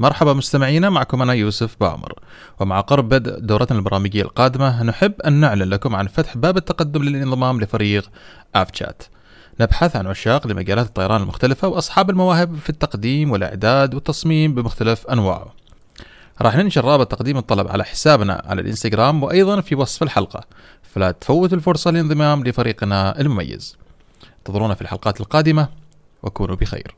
مرحبا مستمعينا معكم أنا يوسف بامر. ومع قرب بدء دورتنا البرامجية القادمة نحب أن نعلن لكم عن فتح باب التقدم للانضمام لفريق أفشات نبحث عن عشاق لمجالات الطيران المختلفة وأصحاب المواهب في التقديم والإعداد والتصميم بمختلف أنواعه. راح ننشر رابط تقديم الطلب على حسابنا على الإنستغرام وأيضا في وصف الحلقة. فلا تفوتوا الفرصة للانضمام لفريقنا المميز. انتظرونا في الحلقات القادمة وكونوا بخير.